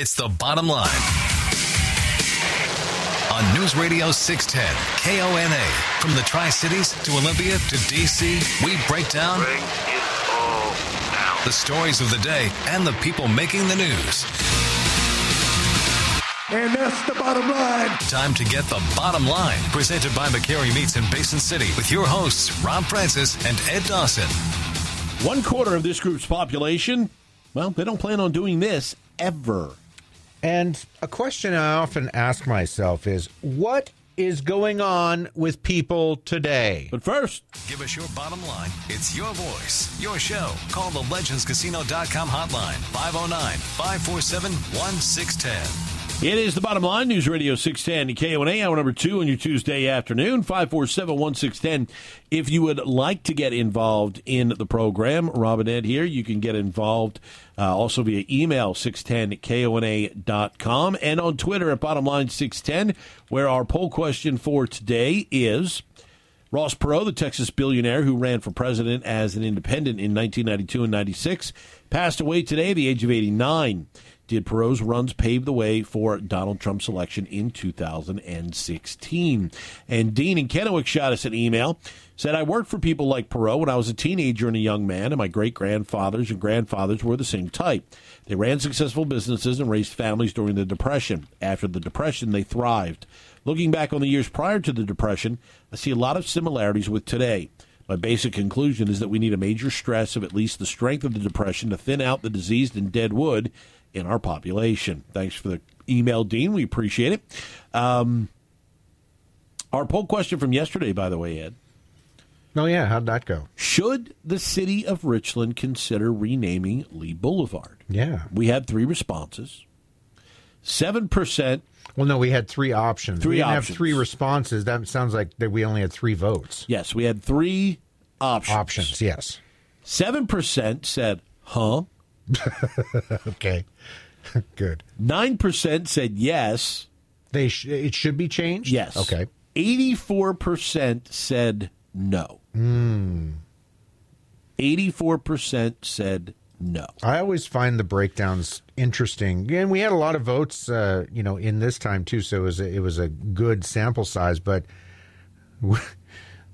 It's the bottom line. On News Radio 610, KONA. From the Tri Cities to Olympia to DC, we break down Bring down. the stories of the day and the people making the news. And that's the bottom line. Time to get the bottom line. Presented by McCary Meats in Basin City with your hosts, Rob Francis and Ed Dawson. One quarter of this group's population, well, they don't plan on doing this ever. And a question I often ask myself is what is going on with people today? But first, Give us your bottom line. It's your voice, your show. Call the legendscasino.com hotline 509 547 1610. It is the bottom line. News Radio 610 KONA, hour number two on your Tuesday afternoon, 547 1610. If you would like to get involved in the program, Rob and Ed here, you can get involved uh, also via email 610kona.com and on Twitter at bottom line 610, where our poll question for today is. Ross Perot, the Texas billionaire who ran for president as an independent in 1992 and 96, passed away today at the age of 89. Did Perot's runs pave the way for Donald Trump's election in 2016? And Dean in Kennewick shot us an email. Said, I worked for people like Perot when I was a teenager and a young man, and my great grandfathers and grandfathers were the same type. They ran successful businesses and raised families during the Depression. After the Depression, they thrived. Looking back on the years prior to the Depression, I see a lot of similarities with today. My basic conclusion is that we need a major stress of at least the strength of the Depression to thin out the diseased and dead wood in our population. Thanks for the email, Dean. We appreciate it. Um, our poll question from yesterday, by the way, Ed. Oh, yeah. How'd that go? Should the city of Richland consider renaming Lee Boulevard? Yeah. We had three responses. 7% Well, no, we had three options. Three we didn't options. have three responses. That sounds like that we only had three votes. Yes, we had three options. Options, yes. Seven percent said, "Huh." Okay. Good. Nine percent said yes. They sh- it should be changed? Yes. Okay. Eighty-four percent said no. Eighty-four percent said no. I always find the breakdowns interesting, and we had a lot of votes, uh, you know, in this time too. So it was a, it was a good sample size, but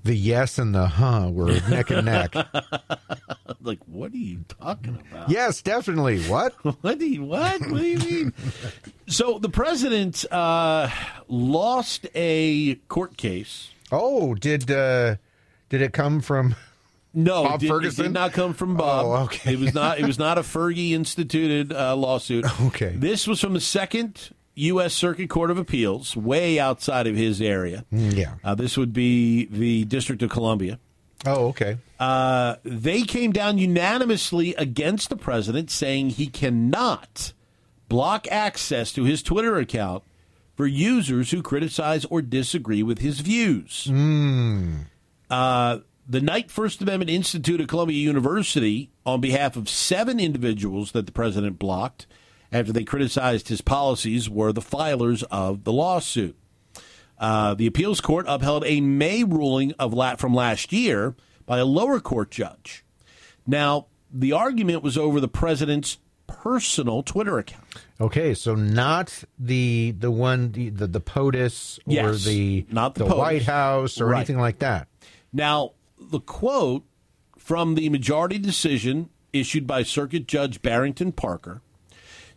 the yes and the huh were neck and neck. Like, what are you talking about? yes, definitely. What? What do you what? What do you mean? so the president uh, lost a court case. Oh, did uh, did it come from? No, Bob it did, it Ferguson? did not come from Bob. Oh, okay. It was not. It was not a Fergie instituted uh, lawsuit. Okay. This was from the Second U.S. Circuit Court of Appeals, way outside of his area. Yeah. Uh, this would be the District of Columbia. Oh, okay. Uh, they came down unanimously against the president, saying he cannot block access to his Twitter account for users who criticize or disagree with his views. Uh, the Knight First Amendment Institute at Columbia University, on behalf of seven individuals that the president blocked after they criticized his policies, were the filers of the lawsuit. Uh, the appeals court upheld a May ruling of la- from last year by a lower court judge. Now, the argument was over the president's personal Twitter account. Okay, so not the the one the the, the POTUS or Yes, the not the the. White House or Right. anything like that. Now, the quote from the majority decision issued by Circuit Judge Barrington Parker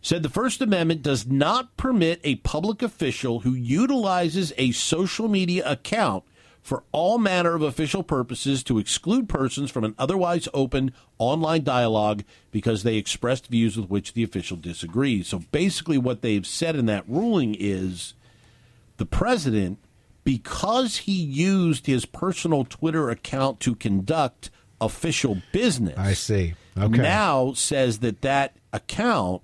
said the First Amendment does not permit a public official who utilizes a social media account for all manner of official purposes to exclude persons from an otherwise open online dialogue because they expressed views with which the official disagrees. So basically, what they've said in that ruling is the president, because he used his personal Twitter account to conduct official business, I see. Okay. now says that that account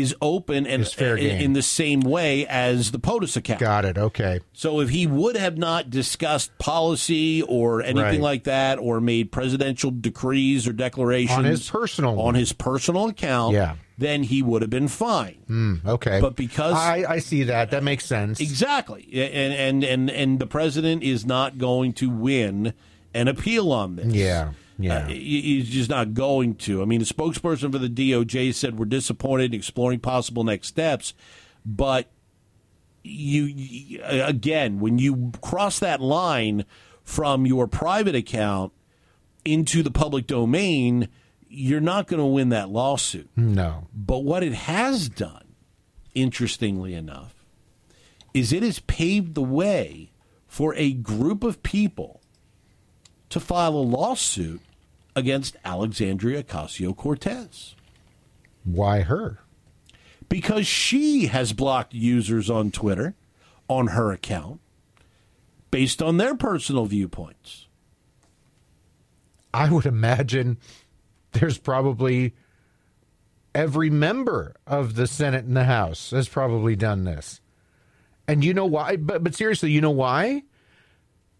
is open and fair in, game. in the same way as the POTUS account. Got it. Okay. So if he would have not discussed policy or anything Right. like that, or made presidential decrees or declarations On his personal on his personal account, Yeah. then he would have been fine. Hmm, okay. But because- I, I see that, that makes sense. Exactly, and and and and the president is not going to win an appeal on this. Yeah. Yeah. Uh, he's just not going to. I mean, the spokesperson for the DOJ said we're disappointed in exploring possible next steps, but you, you again when you cross that line from your private account into the public domain, you're not going to win that lawsuit. No. But what it has done, interestingly enough, is it has paved the way for a group of people to file a lawsuit against Alexandria Ocasio Cortez Why her? because she has blocked users on Twitter on her account based on their personal viewpoints. I would imagine there's probably every member of the Senate and the House has probably done this. And you know why? But but seriously, you know why?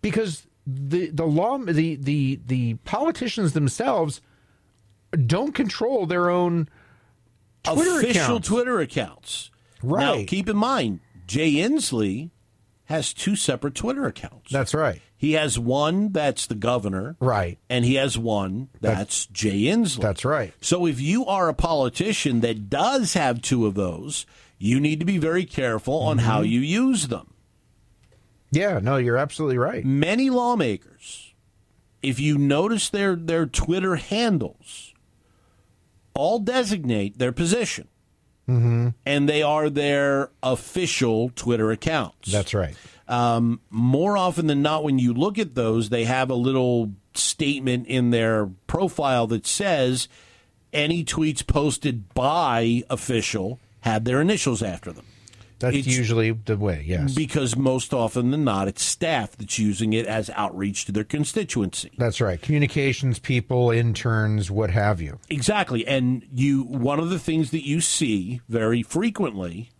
Because the the law the the the politicians themselves don't control their own Twitter official accounts. Twitter accounts. Now, Right. keep in mind, Jay Inslee has two separate Twitter accounts. That's right. he has one that's the governor, Right. and he has one that's Jay Inslee. That's right. So if you are a politician that does have two of those, you need to be very careful on how Mm-hmm. you use them. Yeah, no, you're absolutely right. Many lawmakers, if you notice their their Twitter handles, all designate their position. Mm-hmm. And they are their official Twitter accounts. That's right. um, more often than not, when you look at those, they have a little statement in their profile that says any tweets posted by official had their initials after them. That's It's- usually the way, yes. Because most often than not, it's staff that's using it as outreach to their constituency. That's right. Communications people, interns, what have you. Exactly. And you one of the things that you see very frequently,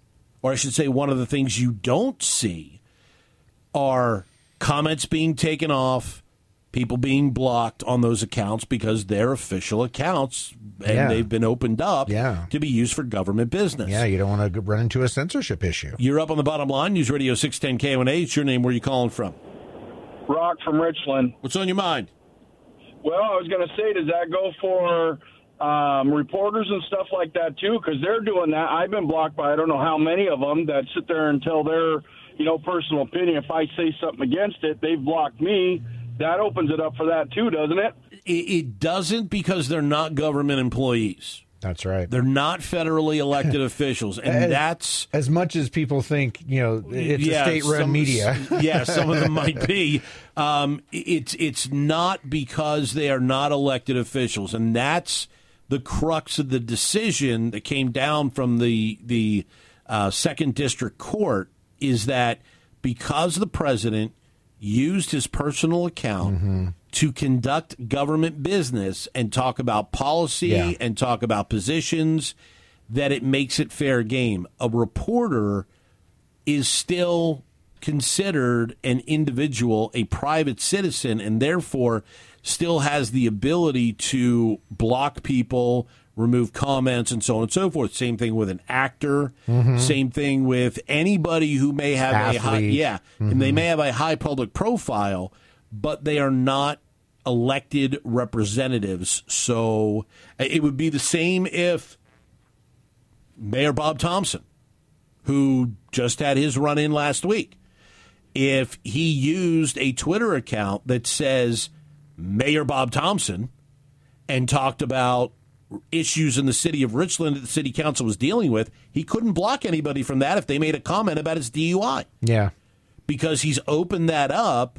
or I should say one of the things you don't see are comments being taken off, people being blocked on those accounts because they're official accounts and Yeah. they've been opened up Yeah. to be used for government business. Yeah, you don't want to run into a censorship issue. You're up on the bottom line. News Radio 610 KONA. It's your name. Where you calling from? Rock from Richland. What's on your mind? Well, I was going to say, does that go for um, reporters and stuff like that too? Because they're doing that. I've been blocked by I don't know how many of them that sit there and tell their you know personal opinion. If I say something against it, they've blocked me. That opens it up for that too, doesn't it? It, it doesn't because they're not government employees. That's right. They're not federally elected officials, and As- that's As much as people think, you know, it's yeah, state-run media. yeah, some of them might be. Um, it's it's not because they are not elected officials, and that's the crux of the decision that came down from the the uh, second district court is that because the president used his personal account Mm-hmm. To conduct government business and talk about policy Yeah. and talk about positions that it makes it fair game. A reporter is still considered an individual, a private citizen, and therefore still has the ability to block people, remove comments, and so on and so forth. Same thing with an actor. Mm-hmm. Same thing with anybody who may have a high, Athlete. yeah, and they mm-hmm. may have a high public profile, but they are not elected representatives. So uh, it would be the same if Mayor Bob Thompson who just had his run in last week. If he used a Twitter account that says Mayor Bob Thompson and talked about issues in the city of Richland that the city council was dealing with, he couldn't block anybody from that if they made a comment about his DUI yeah. because he's opened that up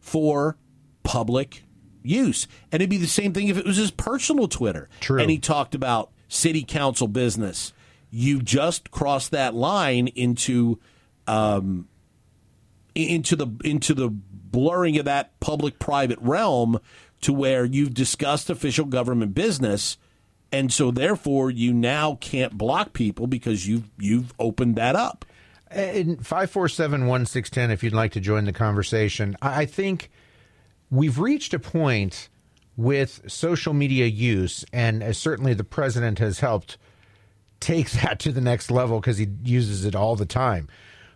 for public use. And it'd be the same thing if it was his personal Twitter. True. And he talked about city council business. You just crossed that line into um, into the into the blurring of that public private realm to where you've discussed official government business and so therefore you now can't block people because you've you've opened that up. In 547 1610, if you'd like to join the conversation, I think we've reached a point with social media use, and uh, certainly the president has helped take that to the next level because he uses it all the time.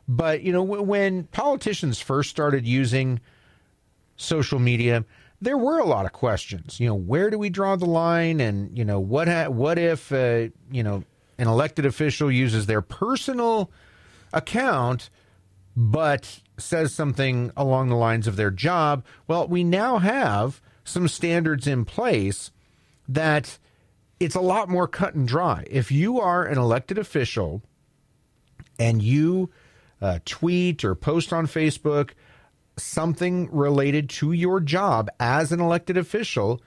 But, you know, when politicians first started using social media, there were a lot of questions. You know, where do we draw the line, and you know, what ha- what if uh, you know an elected official uses their personal account, but says something along the lines of their job? Well, we now have some standards in place that it's a lot more cut and dry. If you are an elected official and you uh, tweet or post on Facebook something related to your job as an elected official,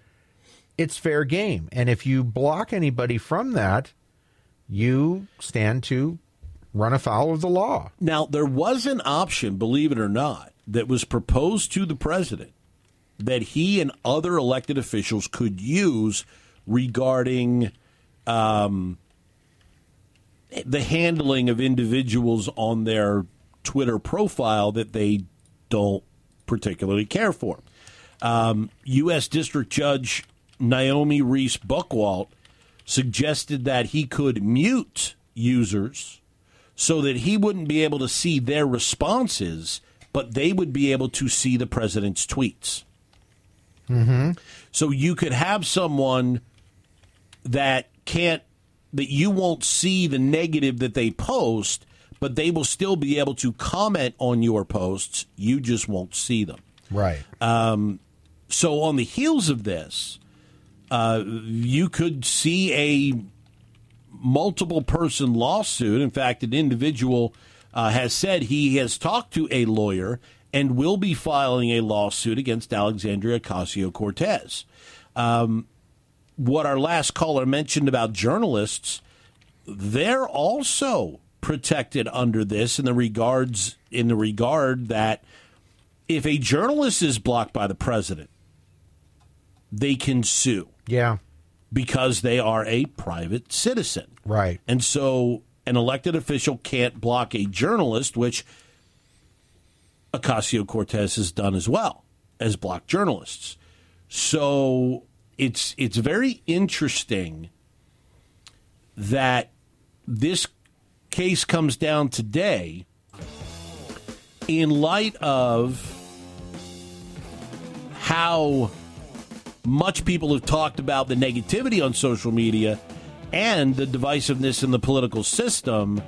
it's fair game. And if you block anybody from that, you stand to run afoul of the law. Now, there was an option, believe it or not, that was proposed to the president that he and other elected officials could use regarding um, the handling of individuals on their Twitter profile that they don't particularly care for. Um, U.S. District Judge Naomi Reice Buchwald suggested that he could mute users so that he wouldn't be able to see their responses, but they would be able to see the president's tweets. Mm-hmm. So you could have someone that can't, that you won't see the negative that they post, but they will still be able to comment on your posts. You just won't see them. Right. Um, so on the heels of this, uh, you could see a multiple person lawsuit. In fact, an individual uh, has said he has talked to a lawyer and will be filing a lawsuit against Alexandria Ocasio Cortez. Um, what our last caller mentioned about journalists, they're also protected under this in the regards in the regard that if a journalist is blocked by the president, they can sue. Yeah. Because they are a private citizen. Right. And so an elected official can't block a journalist, which Ocasio Cortez has done as well as block journalists. So it's it's very interesting that this case comes down today in light of how much people have talked about the negativity on social media and the divisiveness in the political system.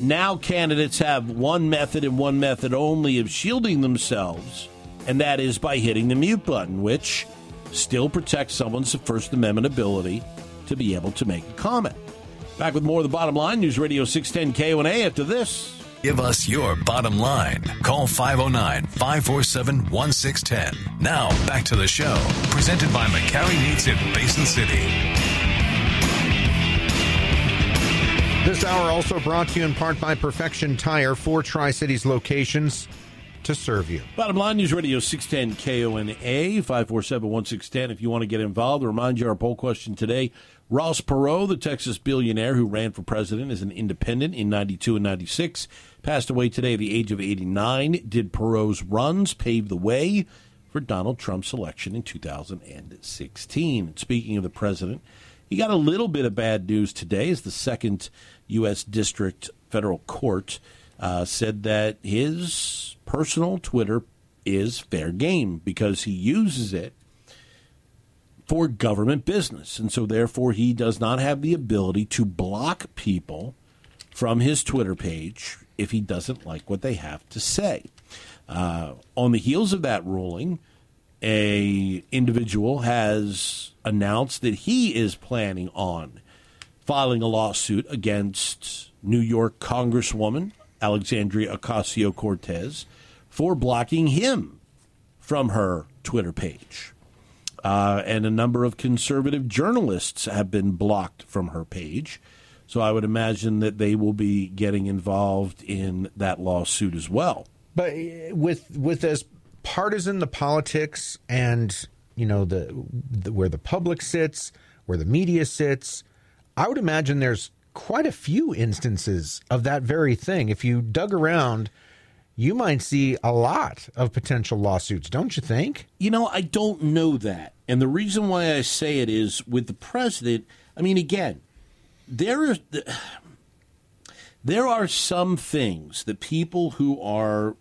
Now, candidates have one method and one method only of shielding themselves, and that is by hitting the mute button, which still protects someone's First Amendment ability to be able to make a comment. Back with more of the bottom line, News Radio 610 KONA after this. Give us your bottom line. Call 509 547 1610. Now, back to the show. Presented by McCarry Meats in Basin City. This hour also brought to you in part by Perfection Tire, four Tri Cities locations to serve you. Bottom line, News Radio 610 KONA, 547 1610. If you want to get involved, remind you our poll question today. Ross Perot, the Texas billionaire who ran for president as an independent in 92 and 96, passed away today at the age of 89. Did Perot's runs pave the way for Donald Trump's election in 2016? And speaking of the president, he got a little bit of bad news today as the second U.S. District Federal Court uh, said that his personal Twitter is fair game because he uses it for government business. And so, therefore, he does not have the ability to block people from his Twitter page if he doesn't like what they have to say. Uh, on the heels of that ruling, a individual has announced that he is planning on filing a lawsuit against New York Congresswoman Alexandria Ocasio Cortez for blocking him from her Twitter page. Uh, and a number of conservative journalists have been blocked from her page. So I would imagine that they will be getting involved in that lawsuit as well. But uh, with with as partisan the politics and you know the, the where the public sits, where the media sits, I would imagine there's quite a few instances of that very thing. If you dug around, you might see a lot of potential lawsuits, don't you think? You know, I don't know that. And the reason why I say it is with the president, I mean, again, there are. There are some things that people who are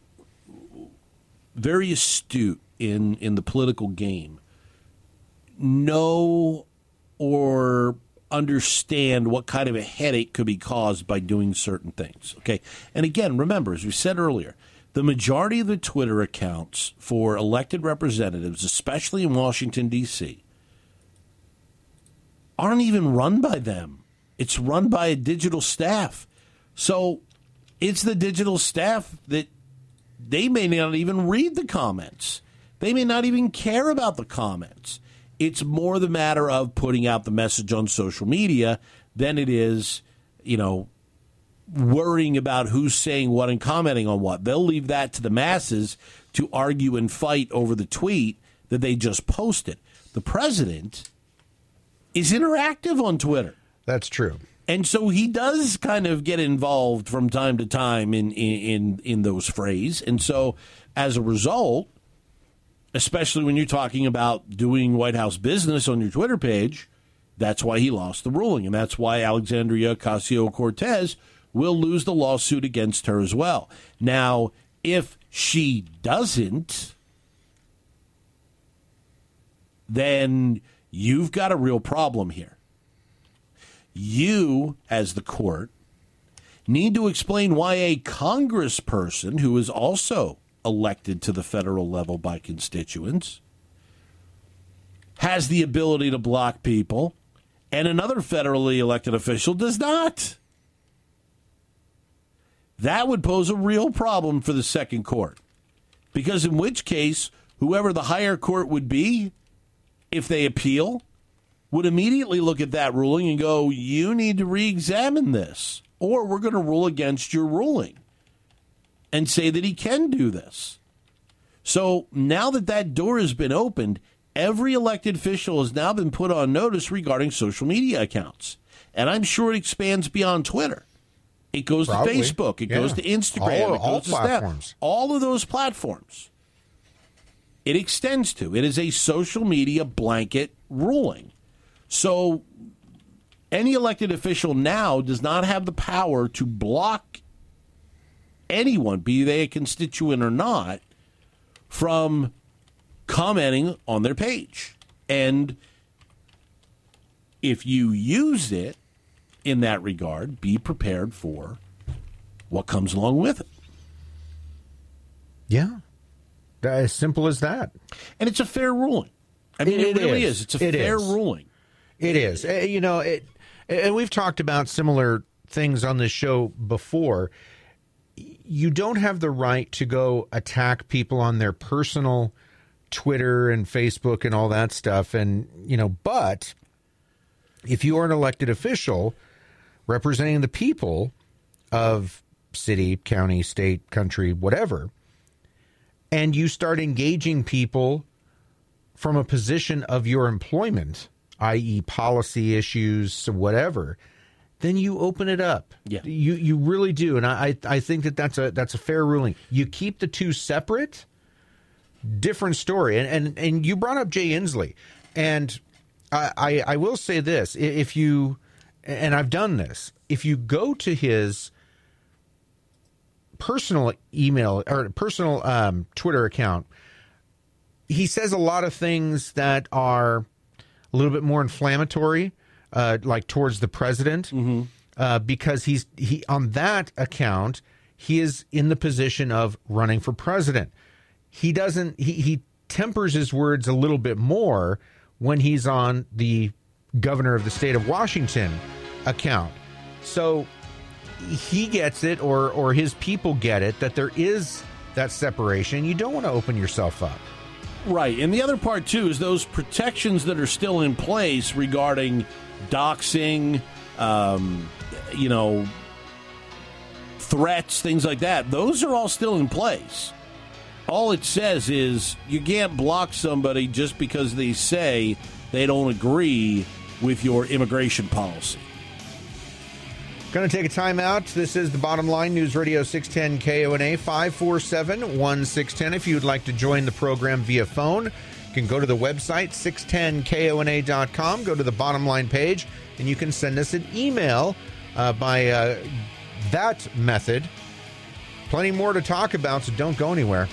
very astute in in the political game know or understand what kind of a headache could be caused by doing certain things. Okay. And again, remember, as we said earlier, the majority of the Twitter accounts for elected representatives, especially in Washington, D.C., aren't even run by them. It's run by a digital staff. So it's the digital staff that they may not even read the comments. They may not even care about the comments. It's more the matter of putting out the message on social media than it is, you know, worrying about who's saying what and commenting on what. They'll leave that to the masses to argue and fight over the tweet that they just posted. The president is interactive on Twitter. That's true. And so he does kind of get involved from time to time in in in, those phrases. And so as a result, especially when you're talking about doing White House business on your Twitter page, that's why he lost the ruling. And that's why Alexandria Ocasio Cortez will lose the lawsuit against her as well. Now, if she doesn't, then you've got a real problem here. You, as the court, need to explain why a congressperson who is also elected to the federal level by constituents has the ability to block people, and another federally elected official does not. That would pose a real problem for the second court. Because, in which case, whoever the higher court would be, if they appeal, would immediately look at that ruling and go, You need to re examine this, or we're going to rule against your ruling and say that he can do this. So now that that door has been opened, every elected official has now been put on notice regarding social media accounts. And I'm sure it expands beyond Twitter. It goes Probably. to Facebook. It yeah. goes to Instagram. All, it goes all to platforms. Snap. All of those platforms. It extends to. It is a social media blanket ruling. So any elected official now does not have the power to block anyone, be they a constituent or not, from commenting on their page. And if you use it in that regard, be prepared for what comes along with it. Yeah. As simple as that. And it's a fair ruling. I mean, it, it really is. is. It's a it fair is. ruling. It is. Uh, you know, it, and we've talked about similar things on this show before. You don't have the right to go attack people on their personal Twitter and Facebook and all that stuff. And, you know, but if you are an elected official representing the people of city, county, state, country, whatever, and you start engaging people from a position of your employment, i.e., policy issues, whatever, then you open it up. Yeah, you you really do, and I I think that that's a that's a fair ruling. You keep the two separate. Different story, and and and you brought up Jay Inslee, and I, I, I will say this: if you and I've done this, if you go to his personal email or personal um, Twitter account, he says a lot of things that are a little bit more inflammatory, uh, like towards the president, mm-hmm. uh, because he's he on that account he is in the position of running for president. He doesn't he he tempers his words a little bit more when he's on the governor of the state of Washington account. So he gets it or or his people get it that there is that separation. You don't want to open yourself up. Right. And the other part, too, is those protections that are still in place regarding doxing, um, you know, threats, things like that. Those are all still in place. All it says is you can't block somebody just because they say they don't agree with your immigration policy. Going to take a time out. This is the bottom line News Radio 610 KONA 547 1610. If you'd like to join the program via phone, you can go to the website 610kona.com, go to the bottom line page, and you can send us an email uh, by uh, that method. Plenty more to talk about, so don't go anywhere.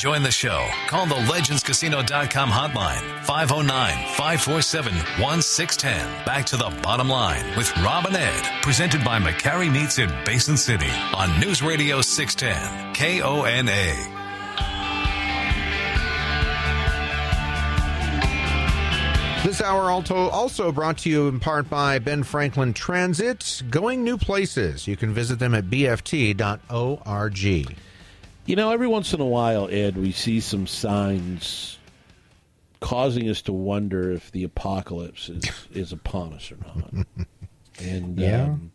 Join the show. Call the legendscasino.com hotline 509 547 1610. Back to the bottom line with Rob and Ed, presented by McCarry Meats in Basin City on News Radio 610 KONA. This hour also brought to you in part by Ben Franklin Transit. Going new places. You can visit them at bft.org. You know, every once in a while, Ed, we see some signs causing us to wonder if the apocalypse is, is upon us or not. And Yeah. um,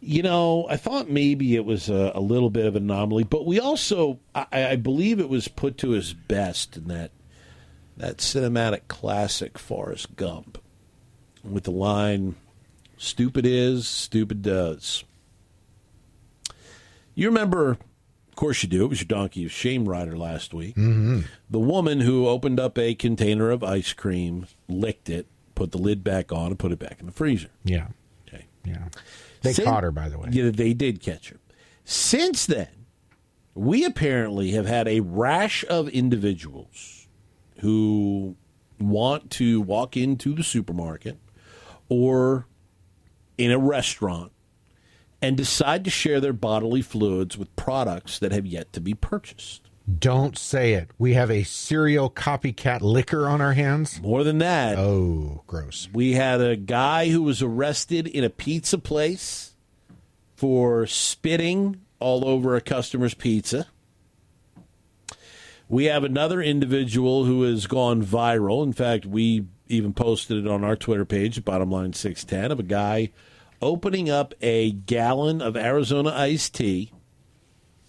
you know, I thought maybe it was a, a little bit of an anomaly, but we also, I, I believe, it was put to his best in that that cinematic classic Forrest Gump with the line, "Stupid is, stupid does." You remember, course, you do. It was your donkey of shame rider last week. Mm-hmm. The woman who opened up a container of ice cream, licked it, put the lid back on, and put it back in the freezer. Yeah. Okay. Yeah. They Sin- caught her, by the way. Yeah, they did catch her. Since then, we apparently have had a rash of individuals who want to walk into the supermarket or in a restaurant and decide to share their bodily fluids with products that have yet to be purchased. Don't say it. We have a serial copycat licker on our hands. More than that, Oh, gross. We had a guy who was arrested in a pizza place for spitting all over a customer's pizza. We have another individual who has gone viral. In fact, we even posted it on our Twitter page, Bottom Line 610, of a guy opening up a gallon of Arizona iced tea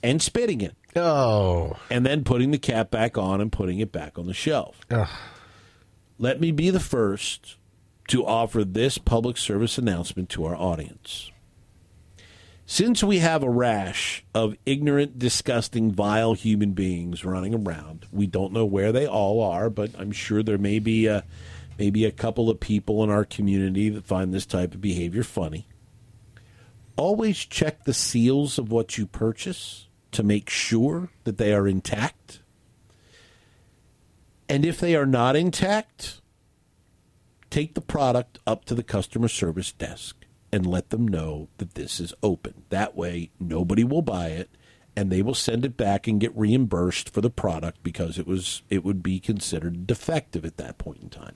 and spitting it, Oh, and then putting the cap back on and putting it back on the shelf. Ugh. Let me be the first to offer this public service announcement to our audience. Since we have a rash of ignorant, disgusting, vile human beings running around, we don't know where they all are, but I'm sure there may be a, maybe a couple of people in our community that find this type of behavior funny. Always check the seals of what you purchase to make sure that they are intact. And if they are not intact, take the product up to the customer service desk and let them know that this is open. That way, nobody will buy it and they will send it back and get reimbursed for the product because it was it would be considered defective at that point in time.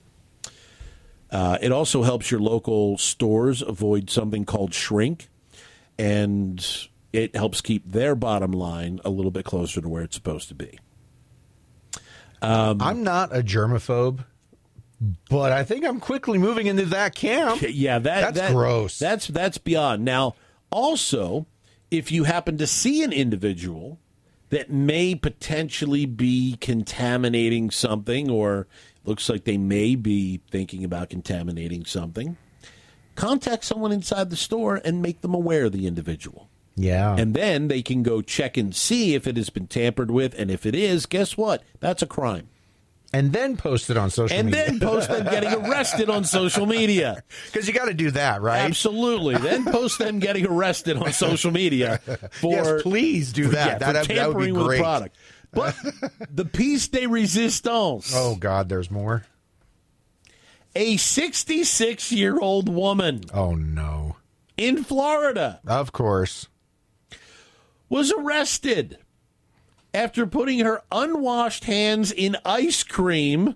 Uh, it also helps your local stores avoid something called shrink, and it helps keep their bottom line a little bit closer to where it's supposed to be. I'm not a germaphobe, but I think I'm quickly moving into that camp. Yeah, that That's that- gross. That's that's beyond. Now, also, if you happen to see an individual that may potentially be contaminating something, or looks like they may be thinking about contaminating something, contact someone inside the store and make them aware of the individual. Yeah. And then they can go check and see if it has been tampered with, and if it is, guess what? That's a crime. and then post it on social And media. then post them getting arrested on social media. Because you got to do that, right? Absolutely. Then post them getting arrested on social media for Yes, please do that. yeah, for that, that would be tampering with great. the product. But the piece de resistance. Oh, God, there's more. A 66 year old woman Oh, no. in Florida Of course. was arrested after putting her unwashed hands in ice cream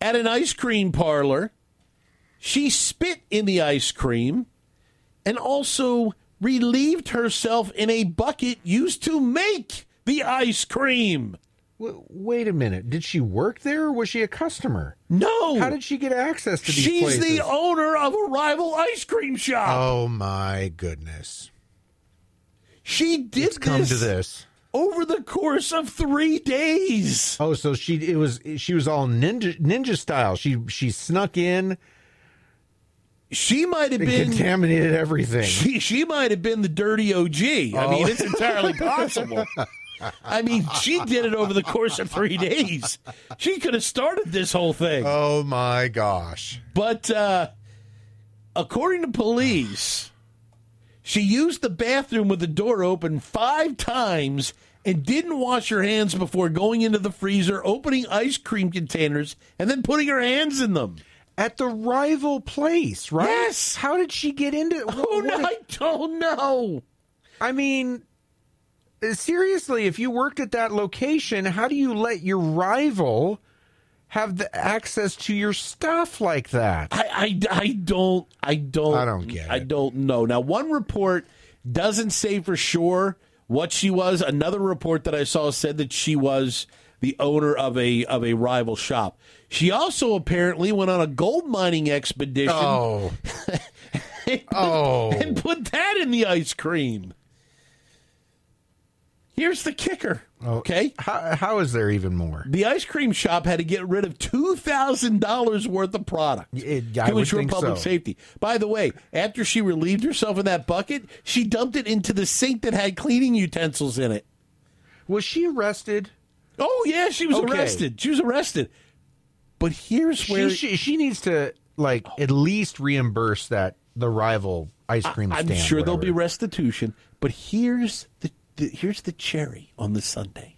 at an ice cream parlor. She spit in the ice cream and also relieved herself in a bucket used to make the ice cream. W- wait a minute. Did she work there or was she a customer? No. How did she get access to these She's places? the owner of a rival ice cream shop. Oh, my goodness. she did It's come to this. over the course of three days. Oh, so she it was she was all ninja ninja style. She she snuck in She might have been contaminated everything. She she might have been the dirty OG. I Oh. mean, it's entirely possible. I mean, she did it over the course of three days. She could have started this whole thing. oh my gosh. But uh, according to police, she used the bathroom with the door open five times and didn't wash her hands before going into the freezer, opening ice cream containers, and then putting her hands in them. At the rival place, right? Yes. How did she get into? Oh, no, I don't know. I mean, seriously, if you worked at that location, how do you let your rival have the access to your stuff like that? I, I, I don't I don't I don't get it. I don't know. Now one report doesn't say for sure what she was. Another report that I saw said that she was the owner of a of a rival shop. She also apparently went on a gold mining expedition Oh, and, Oh. and put that in the ice cream. Here's the kicker. Oh, okay. how, how is there even more? The ice cream shop had to get rid of two thousand dollars worth of product It- I to ensure think public so. safety. By the way, after she relieved herself in that bucket, she dumped it into the sink that had cleaning utensils in it. Was she arrested? Oh yeah, she was Okay. arrested. She was arrested. But here's where She, she she needs to like at least reimburse that the rival ice cream I'm stand. sure there'll be restitution. But here's the, the here's the cherry on the sundae.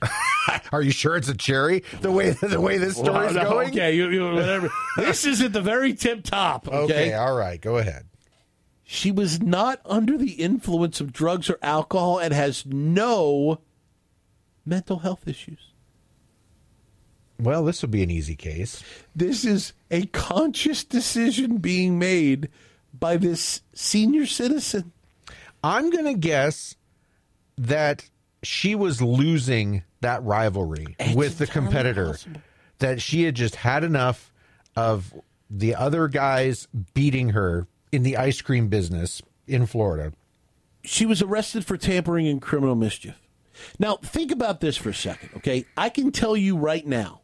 Are you sure it's a cherry? The way the way this story's Well, no, going. Okay, you, you, whatever. this is at the very tip top. Okay? Okay, all right, go ahead. She was not under the influence of drugs or alcohol and has no mental health issues. Well, this will be an easy case. This is a conscious decision being made by this senior citizen. I'm going to guess that she was losing that rivalry It's with the entirely competitor. possible. That she had just had enough of the other guys beating her in the ice cream business in Florida. She was arrested for tampering and criminal mischief. Now, think about this for a second, okay? I can tell you right now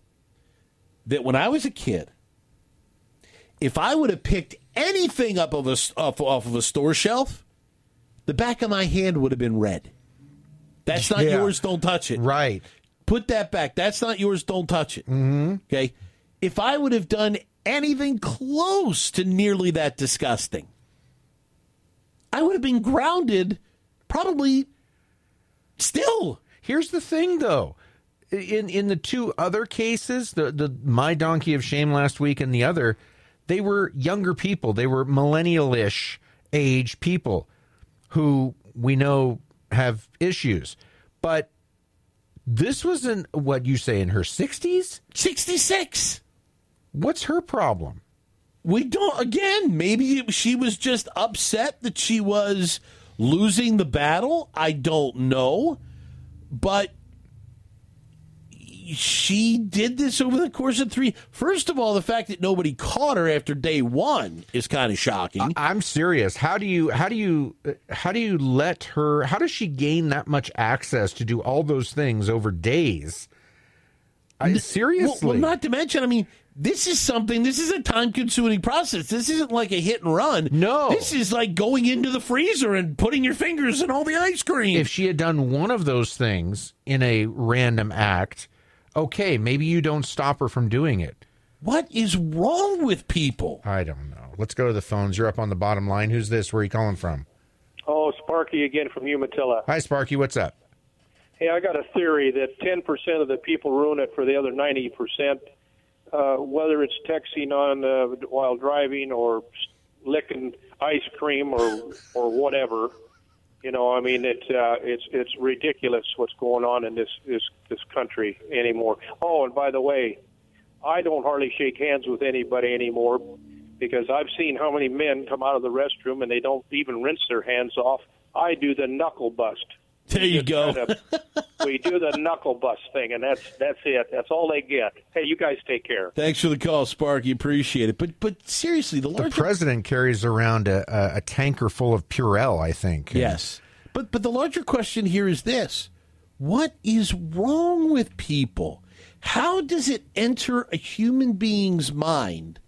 that when I was a kid, if I would have picked anything up of a, off, off of a store shelf, the back of my hand would have been red. That's not Yeah. yours, don't touch it. Right. Put that back. That's not yours, don't touch it. Mm-hmm. Okay? If I would have done anything close to nearly that disgusting, I would have been grounded probably still. Here's the thing, though. In in the two other cases, the the my donkey of shame last week and the other, they were younger people. They were millennial-ish age people who we know have issues. But this was in what you say in her 60s? 66. What's her problem? We don't, again, maybe she was just upset that she was losing the battle. I don't know. But she did this over the course of three. First of all, the fact that nobody caught her after day one is kind of shocking. I'm serious. How do you how do you how do you let her how does she gain that much access to do all those things over days? I, seriously. Well, well, not to mention, I mean, this is something. This is a time-consuming process. This isn't like a hit and run. No. this is like going into the freezer and putting your fingers in all the ice cream. if she had done one of those things in a random act, okay, maybe you don't stop her from doing it. what is wrong with people? I don't know. Let's go to the phones. You're up on the bottom line. Who's this? Where are you calling from? Oh, Sparky again from Umatilla. Hi, Sparky. What's up? Hey, I got a theory that 10% of the people ruin it for the other 90%, uh, whether it's texting on uh, while driving or licking ice cream or or whatever. You know, I mean, it's uh, it's it's ridiculous what's going on in this this this country anymore. Oh, and by the way, I don't hardly shake hands with anybody anymore because I've seen how many men come out of the restroom and they don't even rinse their hands off. I do the knuckle bust. There you go. kind of- we do the knuckle bust thing, and that's that's it. That's all they get. Hey, you guys take care. Thanks for the call, Sparky. Appreciate it. But but seriously, the The president carries around a, a, a tanker full of Purell, I think. yes, but but the larger question here is this: What is wrong with people? How does it enter a human being's mind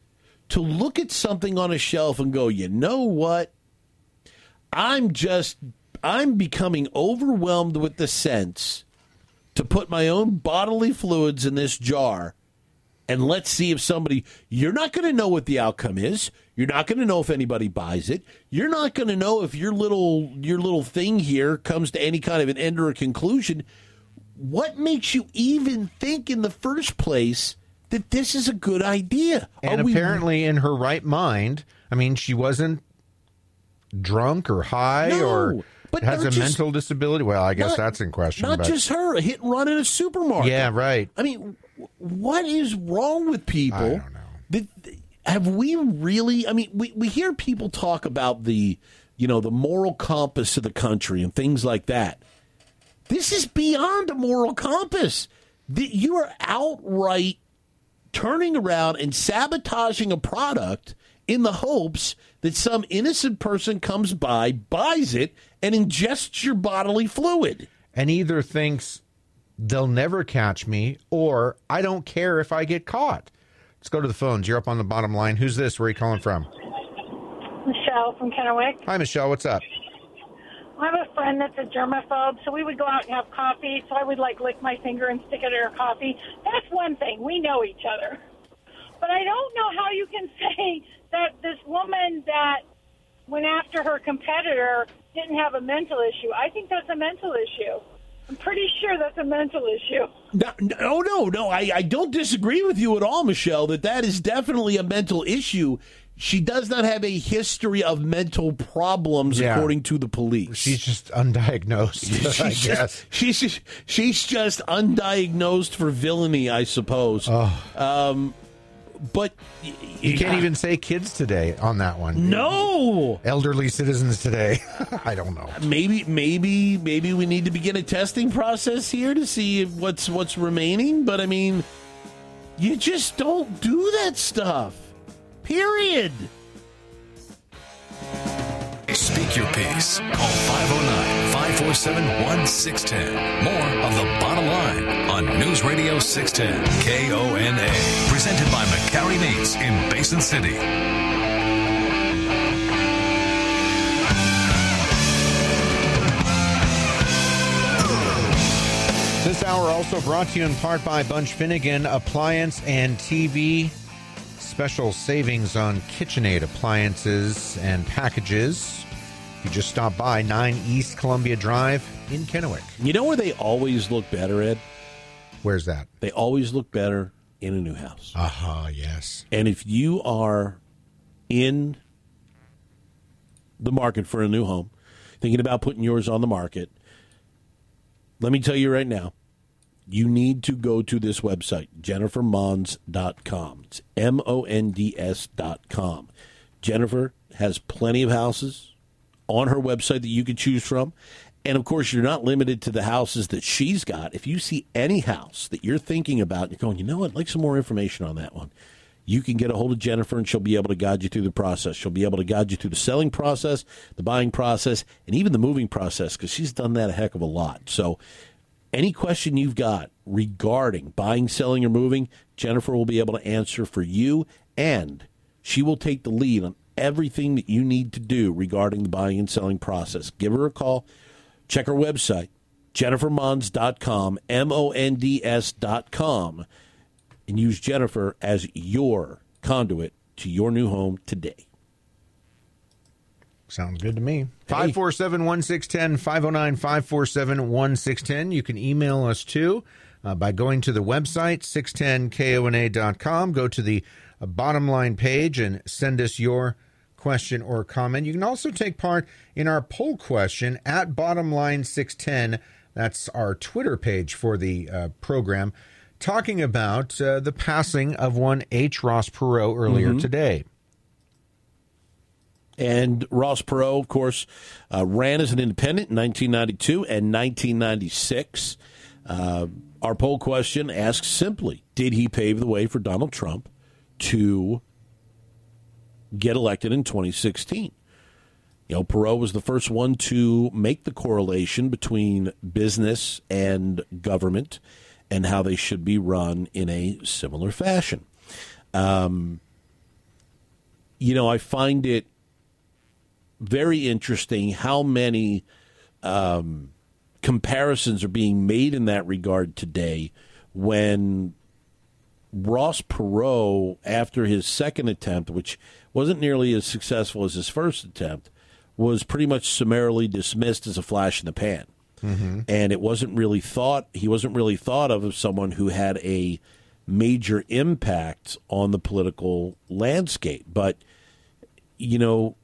to look at something on a shelf and go, you know what? I'm just I'm becoming overwhelmed with the sense to put my own bodily fluids in this jar and let's see if somebody you're not going to know what the outcome is. You're not going to know if anybody buys it. You're not going to know if your little your little thing here comes to any kind of an end or a conclusion. What makes you even think in the first place that this is a good idea? And we- apparently in her right mind i mean she wasn't drunk or high No, or but has a just- mental disability well i guess not- that's in question not but just her a hit and run in a supermarket yeah right I mean, what is wrong with people? I don't know. That, have we really? I mean, we, we hear people talk about the, you know, the moral compass of the country and things like that. This is beyond a moral compass. The, you are outright turning around and sabotaging a product in the hopes that some innocent person comes by, buys it, and ingests your bodily fluid. and either thinks they'll never catch me or I don't care if I get caught. Let's go to the phones. You're up on the bottom line. Who's this? Where are you calling from? Michelle from Kennewick. Hi, Michelle. What's up? I have a friend that's a germaphobe, so we would go out and have coffee. So I would like lick my finger and stick it in her coffee. That's one thing. We know each other. But I don't know how you can say that this woman that went after her competitor didn't have a mental issue. I think that's a mental issue. I'm pretty sure that's a mental issue. No, no, no, no. I, I don't disagree with you at all, Michelle, that that is definitely a mental issue. She does not have a history of mental problems, Yeah. according to the police. She's just undiagnosed, I She's guess. just, she's just, she's just undiagnosed for villainy, I suppose. Um, but y- You can't even say kids today on that one. no. Elderly citizens today. I don't know. Maybe, maybe, maybe we need to begin a testing process here to see what's what's remaining. But I mean, you just don't do that stuff. Period. Speak your piece. Call 509 547 1610. More of the bottom line on News Radio 610 KONA. Presented by McCarry Meats in Basin City. This hour also brought to you in part by Bunch Finnegan Appliance and TV. Special savings on KitchenAid appliances and packages. If you just stop by 9 East Columbia Drive in Kennewick. You know where they always look better, Ed? Where's that? They always look better in a new house. Aha, yes. And if you are in the market for a new home, thinking about putting yours on the market, let me tell you right now, you need to go to this website, jennifermonds.com. It's M O N D S.com. Jennifer has plenty of houses on her website that you can choose from. And of course, you're not limited to the houses that she's got. If you see any house that you're thinking about, you're going, you know what, I'd like some more information on that one. You can get a hold of Jennifer and she'll be able to guide you through the process. She'll be able to guide you through the selling process, the buying process, and even the moving process because she's done that a heck of a lot. So, any question you've got regarding buying, selling, or moving, Jennifer will be able to answer for you, and she will take the lead on everything that you need to do regarding the buying and selling process. Give her a call, check her website, jennifermonds.com, M O N D S.com, and use Jennifer as your conduit to your new home today. Sounds good to me. 547 1610, 509 547 1610. You can email us too uh, by going to the website, 610kona.com. Go to the uh, bottom line page and send us your question or comment. You can also take part in our poll question at bottom line 610. That's our Twitter page for the uh, program, talking about uh, the passing of one H. Ross Perot earlier today. And Ross Perot, of course, uh, ran as an independent in 1992 and 1996. Uh, our poll question asks simply Did he pave the way for Donald Trump to get elected in 2016? You know, Perot was the first one to make the correlation between business and government and how they should be run in a similar fashion. Um, you know, I find it very interesting how many um, comparisons are being made in that regard today when Ross Perot, after his second attempt, which wasn't nearly as successful as his first attempt, was pretty much summarily dismissed as a flash in the pan. Mm-hmm. And it wasn't really thought, he wasn't really thought of as someone who had a major impact on the political landscape. But, you know,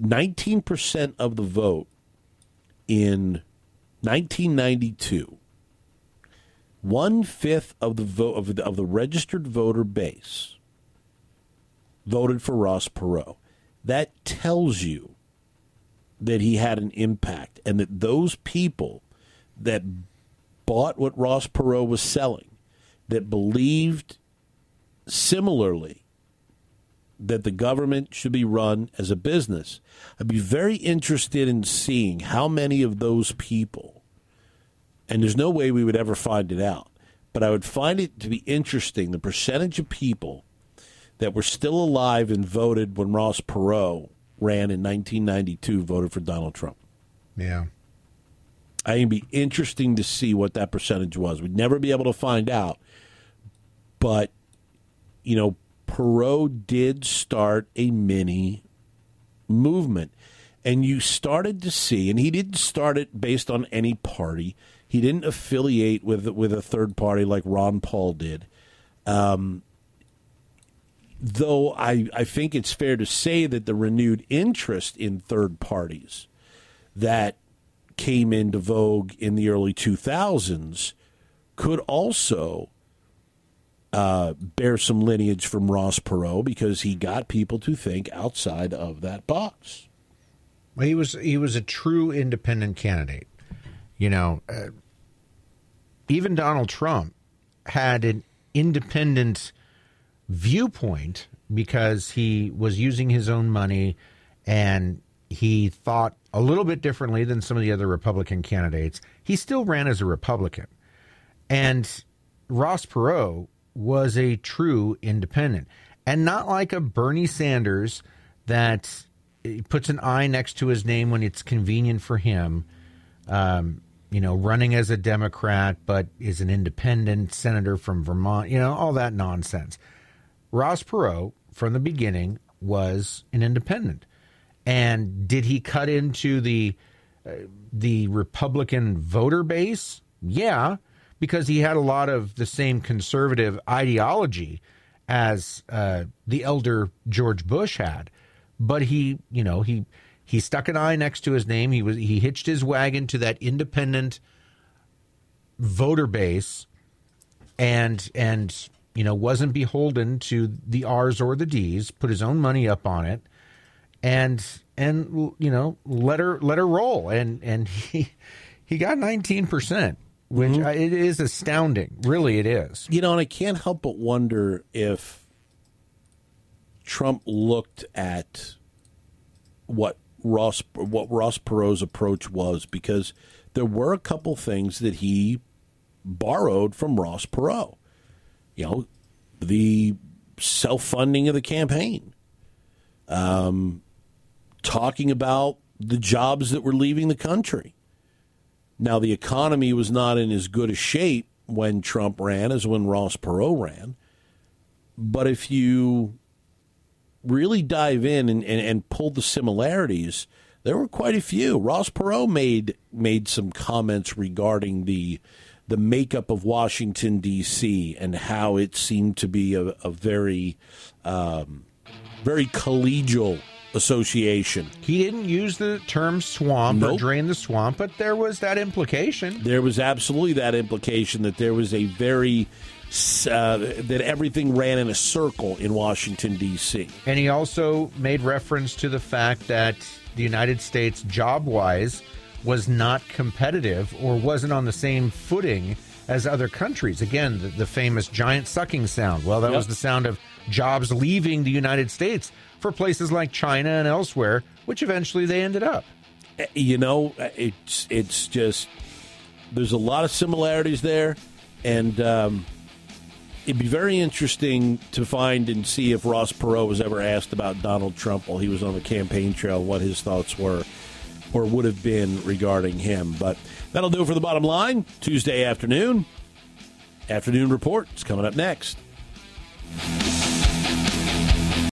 19% of the vote in 1992, one fifth of the vote of the, of the registered voter base voted for Ross Perot. That tells you that he had an impact and that those people that bought what Ross Perot was selling, that believed similarly that the government should be run as a business. I'd be very interested in seeing how many of those people, and there's no way we would ever find it out, but I would find it to be interesting the percentage of people that were still alive and voted when Ross Perot ran in 1992 voted for Donald Trump. Yeah. I think it'd be interesting to see what that percentage was. We'd never be able to find out, but you know, Perot did start a mini movement. And you started to see, and he didn't start it based on any party. He didn't affiliate with with a third party like Ron Paul did. Um, though I, I think it's fair to say that the renewed interest in third parties that came into vogue in the early 2000s could also uh, bear some lineage from Ross Perot because he got people to think outside of that box. Well, he was he was a true independent candidate. You know, uh, even Donald Trump had an independent viewpoint because he was using his own money and he thought a little bit differently than some of the other Republican candidates. He still ran as a Republican. And Ross Perot was a true independent and not like a Bernie Sanders that puts an I next to his name when it's convenient for him. Um, you know, running as a Democrat, but is an independent senator from Vermont, you know, all that nonsense. Ross Perot, from the beginning, was an independent. And did he cut into the uh, the Republican voter base? Yeah, because he had a lot of the same conservative ideology as uh, the elder George Bush had. But he, you know, he he stuck an I next to his name. He was he hitched his wagon to that independent voter base, and and you know wasn't beholden to the R's or the D's. Put his own money up on it, and and you know let her let her roll. And and he he got nineteen percent which mm-hmm. it is astounding. Really, it is. You know, and I can't help but wonder if Trump looked at what Ross what Ross Perot's approach was because there were a couple things that he borrowed from Ross Perot. You know, the self funding of the campaign, um, talking about the jobs that were leaving the country now, the economy was not in as good a shape when Trump ran as when Ross Perot ran. But if you really dive in and, and, and pull the similarities, there were quite a few. Ross Perot made made some comments regarding the the makeup of Washington D.C. and how it seemed to be a, a very um, very collegial Association. He didn't use the term swamp nope. or drain the swamp, but there was that implication. There was absolutely that implication that there was a very uh, that everything ran in a circle in Washington D.C. And he also made reference to the fact that the United States, job-wise, was not competitive or wasn't on the same footing as other countries. Again, the, the famous giant sucking sound. Well, that yep. was the sound of jobs leaving the United States for places like China and elsewhere, which eventually they ended up. Eh, you know, eh, it's it's just there's a lot of similarities there, and um, it'd be very interesting to find and see if Ross Perot was ever asked about Donald Trump while he was on the campaign trail, what his thoughts were or would have been regarding him. But that'll do for the bottom line Tuesday afternoon. Afternoon Report is coming up next.